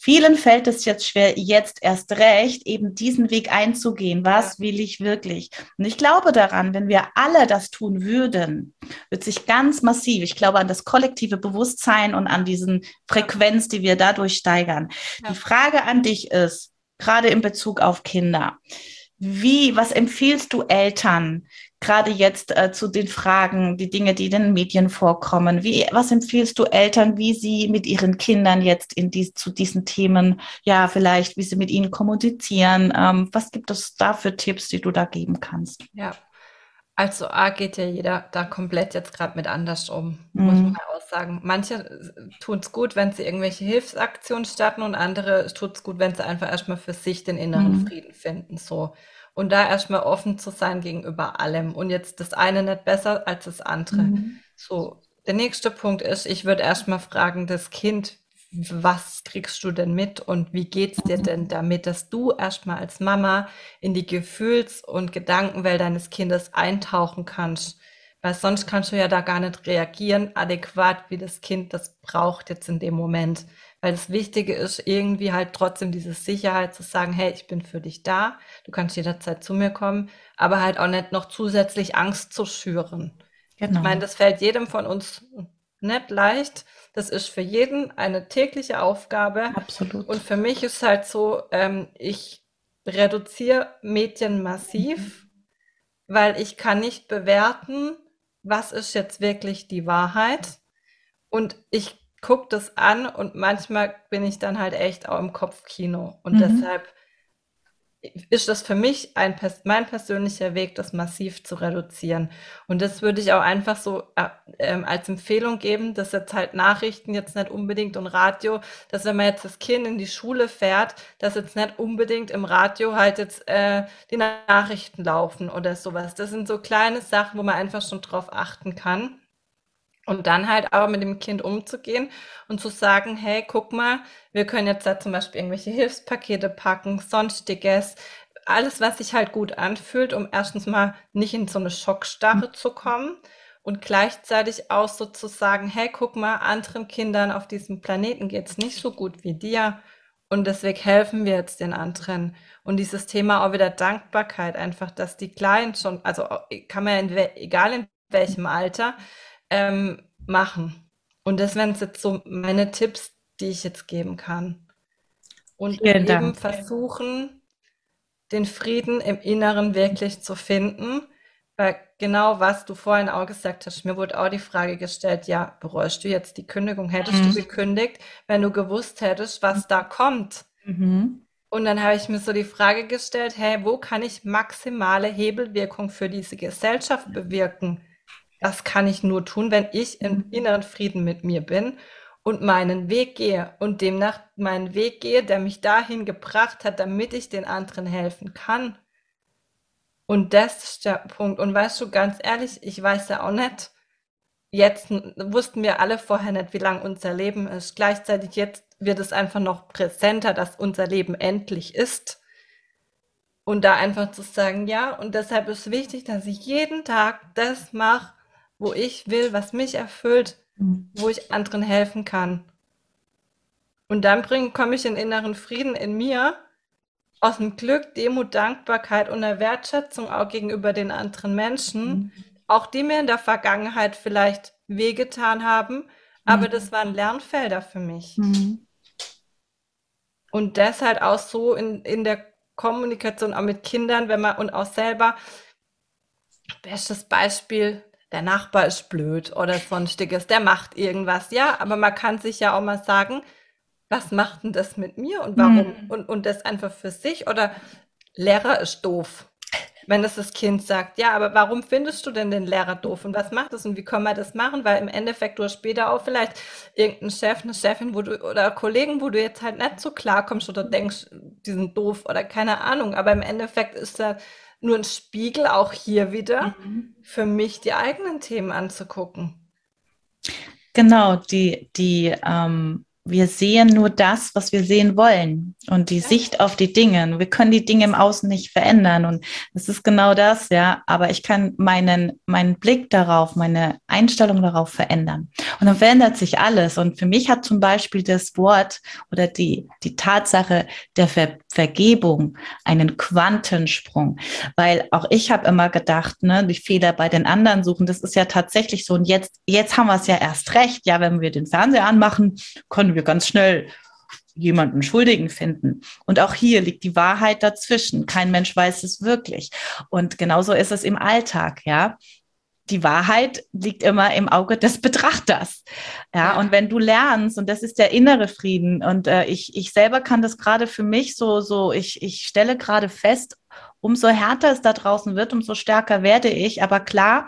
Vielen fällt es jetzt schwer, jetzt erst recht eben diesen Weg einzugehen. Was will ich wirklich? Und ich glaube daran, wenn wir alle das tun würden, wird sich ganz massiv, ich glaube an das kollektive Bewusstsein und an diesen Frequenz, die wir dadurch steigern. Die Frage an dich ist, gerade in Bezug auf Kinder, wie, was empfiehlst du Eltern, gerade jetzt äh, zu den Fragen, die Dinge, die in den Medien vorkommen? Wie, was empfiehlst du Eltern, wie sie mit ihren Kindern jetzt in dies, zu diesen Themen, ja, vielleicht, wie sie mit ihnen kommunizieren? Ähm, was gibt es da für Tipps, die du da geben kannst? Ja. Also A geht ja jeder da komplett jetzt gerade mit anders um, mhm. muss man auch sagen. Manche äh, tun es gut, wenn sie irgendwelche Hilfsaktionen starten und andere tut es gut, wenn sie einfach erstmal für sich den inneren mhm. Frieden finden. So. Und da erstmal offen zu sein gegenüber allem und jetzt das eine nicht besser als das andere. Mhm. So, der nächste Punkt ist, ich würde erstmal fragen, das Kind, was kriegst du denn mit und wie geht's dir denn damit, dass du erstmal als Mama in die Gefühls- und Gedankenwelt deines Kindes eintauchen kannst? Weil sonst kannst du ja da gar nicht reagieren, adäquat, wie das Kind das braucht jetzt in dem Moment. Weil das Wichtige ist irgendwie halt trotzdem diese Sicherheit zu sagen, hey, ich bin für dich da, du kannst jederzeit zu mir kommen, aber halt auch nicht noch zusätzlich Angst zu schüren. Genau. Ich meine, das fällt jedem von uns nicht leicht. Das ist für jeden eine tägliche Aufgabe. Absolut. Und für mich ist halt so, ähm, ich reduziere Medien massiv, mhm. weil ich kann nicht bewerten, was ist jetzt wirklich die Wahrheit. Und ich gucke das an und manchmal bin ich dann halt echt auch im Kopfkino. Und mhm. deshalb ist das für mich ein, mein persönlicher Weg, das massiv zu reduzieren. Und das würde ich auch einfach so äh, ähm, als Empfehlung geben, dass jetzt halt Nachrichten jetzt nicht unbedingt und Radio, dass wenn man jetzt das Kind in die Schule fährt, dass jetzt nicht unbedingt im Radio halt jetzt äh, die Nachrichten laufen oder sowas. Das sind so kleine Sachen, wo man einfach schon drauf achten kann. Und dann halt aber mit dem Kind umzugehen und zu sagen, hey, guck mal, wir können jetzt da zum Beispiel irgendwelche Hilfspakete packen, sonstiges, alles, was sich halt gut anfühlt, um erstens mal nicht in so eine Schockstarre mhm. zu kommen und gleichzeitig auch so zu sagen, hey, guck mal, anderen Kindern auf diesem Planeten geht's nicht so gut wie dir und deswegen helfen wir jetzt den anderen. Und dieses Thema auch wieder Dankbarkeit, einfach, dass die Kleinen schon, also kann man ja in, egal in welchem Alter, ähm, machen. Und das wären jetzt so meine Tipps, die ich jetzt geben kann. Und Vielen eben Dank. versuchen, den Frieden im Inneren wirklich zu finden. Weil genau was du vorhin auch gesagt hast, mir wurde auch die Frage gestellt, ja, bereust du jetzt die Kündigung? Hättest mhm. du gekündigt, wenn du gewusst hättest, was da kommt? Mhm. Und dann habe ich mir so die Frage gestellt, hey, wo kann ich maximale Hebelwirkung für diese Gesellschaft bewirken? Das kann ich nur tun, wenn ich im mhm. inneren Frieden mit mir bin und meinen Weg gehe und demnach meinen Weg gehe, der mich dahin gebracht hat, damit ich den anderen helfen kann. Und das ist der Punkt. Und weißt du, ganz ehrlich, ich weiß ja auch nicht, jetzt wussten wir alle vorher nicht, wie lang unser Leben ist. Gleichzeitig jetzt wird es einfach noch präsenter, dass unser Leben endlich ist. Und da einfach zu sagen, ja, und deshalb ist wichtig, dass ich jeden Tag das mache, wo ich will, was mich erfüllt, mhm. wo ich anderen helfen kann. Und dann komme ich in inneren Frieden in mir, aus dem Glück, Demut, Dankbarkeit und der Wertschätzung auch gegenüber den anderen Menschen, mhm. auch die mir in der Vergangenheit vielleicht wehgetan haben, aber mhm. das waren Lernfelder für mich. Mhm. Und das halt auch so in, in der Kommunikation auch mit Kindern, wenn man und auch selber, bestes Beispiel, der Nachbar ist blöd oder sonstiges, der macht irgendwas. Ja, aber man kann sich ja auch mal sagen, was macht denn das mit mir und warum? Mhm. Und, und das einfach für sich oder Lehrer ist doof. Wenn das das Kind sagt, ja, aber warum findest du denn den Lehrer doof und was macht das und wie können wir das machen? Weil im Endeffekt du später auch vielleicht irgendeinen Chef, eine Chefin wo du, oder Kollegen, wo du jetzt halt nicht so klar kommst oder denkst, die sind doof oder keine Ahnung. Aber im Endeffekt ist da nur ein Spiegel, auch hier wieder, mhm. für mich die eigenen Themen anzugucken. Genau, die, die ähm, wir sehen nur das, was wir sehen wollen und die Sicht auf die Dinge. Wir können die Dinge im Außen nicht verändern und das ist genau das, ja. Aber ich kann meinen, meinen Blick darauf, meine Einstellung darauf verändern. Und dann verändert sich alles. Und für mich hat zum Beispiel das Wort oder die, die Tatsache der Ver Vergebung einen Quantensprung, weil auch ich habe immer gedacht, ne, die Fehler bei den anderen suchen, das ist ja tatsächlich so. Und jetzt, jetzt haben wir es ja erst recht. Ja, wenn wir den Fernseher anmachen, können wir wir ganz schnell jemanden Schuldigen finden. Und auch hier liegt die Wahrheit dazwischen. Kein Mensch weiß es wirklich. Und genauso ist es im Alltag, ja. Die Wahrheit liegt immer im Auge des Betrachters. Ja, ja. und wenn du lernst, und das ist der innere Frieden, und äh, ich, ich selber kann das gerade für mich so, so, ich, ich stelle gerade fest, umso härter es da draußen wird, umso stärker werde ich. Aber klar,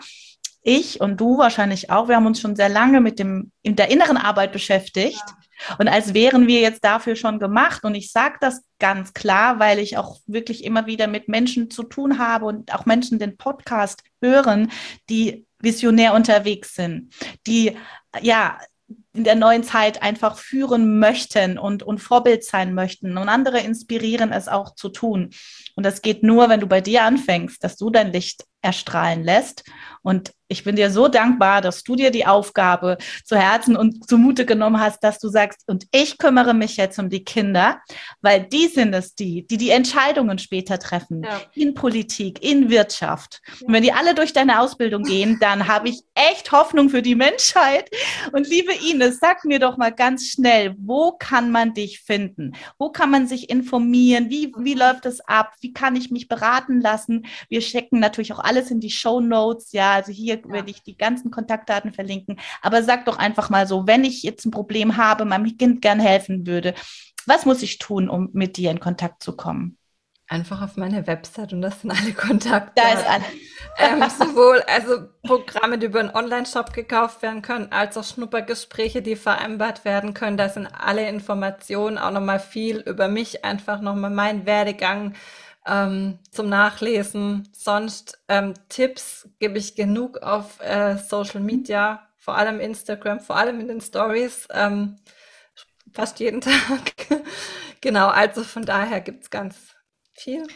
ich und du wahrscheinlich auch, wir haben uns schon sehr lange mit dem, in der inneren Arbeit beschäftigt. Ja und als wären wir jetzt dafür schon gemacht. Und ich sage das ganz klar, weil ich auch wirklich immer wieder mit Menschen zu tun habe und auch Menschen den Podcast hören, die visionär unterwegs sind, die ja in der neuen Zeit einfach führen möchten und, und Vorbild sein möchten und andere inspirieren, es auch zu tun. Und das geht nur, wenn du bei dir anfängst, dass du dein Licht erstrahlen lässt. Und ich bin dir so dankbar, dass du dir die Aufgabe zu Herzen und zumute genommen hast, dass du sagst, und ich kümmere mich jetzt um die Kinder, weil die sind es die, die die Entscheidungen später treffen, ja. in Politik, in Wirtschaft. Ja. Und wenn die alle durch deine Ausbildung gehen, dann habe ich echt Hoffnung für die Menschheit. Und liebe Ines, sag mir doch mal ganz schnell, wo kann man dich finden? Wo kann man sich informieren? Wie, wie läuft es ab? Wie kann ich mich beraten lassen? Wir checken natürlich auch alles in die Show Notes. Ja, also hier ja. werde ich die ganzen Kontaktdaten verlinken. Aber sag doch einfach mal so, wenn ich jetzt ein Problem habe, meinem Kind gern helfen würde, was muss ich tun, um mit dir in Kontakt zu kommen? Einfach auf meine Website und das sind alle Kontakte. Da ist alles. ähm, sowohl also Programme, die über einen Online-Shop gekauft werden können, als auch Schnuppergespräche, die vereinbart werden können. Da sind alle Informationen, auch nochmal viel über mich, einfach nochmal mein Werdegang, ähm, zum Nachlesen. Sonst ähm, Tipps gebe ich genug auf äh, Social Media, vor allem Instagram, vor allem in den Stories, ähm, fast jeden (laughs) Tag. genau, also von daher gibt es ganz viel.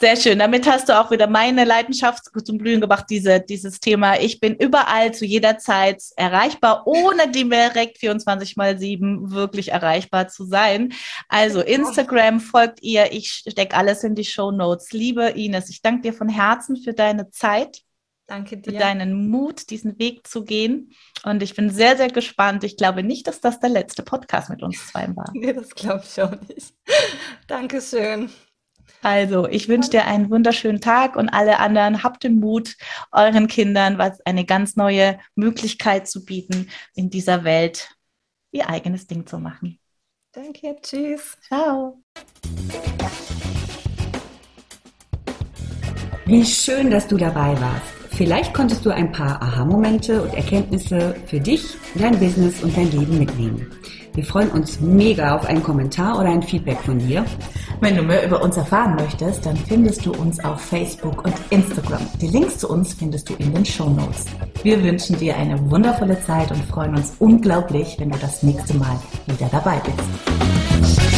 Sehr schön. Damit hast du auch wieder meine Leidenschaft zum Blühen gebracht, diese, dieses Thema. Ich bin überall zu jeder Zeit erreichbar, ohne direkt 24 mal 7 wirklich erreichbar zu sein. Also Instagram folgt ihr. Ich stecke alles in die Show Notes. Liebe Ines, ich danke dir von Herzen für deine Zeit. Danke dir. Für deinen Mut, diesen Weg zu gehen. Und ich bin sehr, sehr gespannt. Ich glaube nicht, dass das der letzte Podcast mit uns zwei war. (laughs) Nee, das glaube ich auch nicht. Dankeschön. Also, ich wünsche dir einen wunderschönen Tag und alle anderen habt den Mut, euren Kindern was eine ganz neue Möglichkeit zu bieten, in dieser Welt ihr eigenes Ding zu machen. Danke, tschüss. Ciao. Wie schön, dass du dabei warst. Vielleicht konntest du ein paar Aha-Momente und Erkenntnisse für dich, dein Business und dein Leben mitnehmen. Wir freuen uns mega auf einen Kommentar oder ein Feedback von dir. Wenn du mehr über uns erfahren möchtest, dann findest du uns auf Facebook und Instagram. Die Links zu uns findest du in den Show Notes. Wir wünschen dir eine wundervolle Zeit und freuen uns unglaublich, wenn du das nächste Mal wieder dabei bist.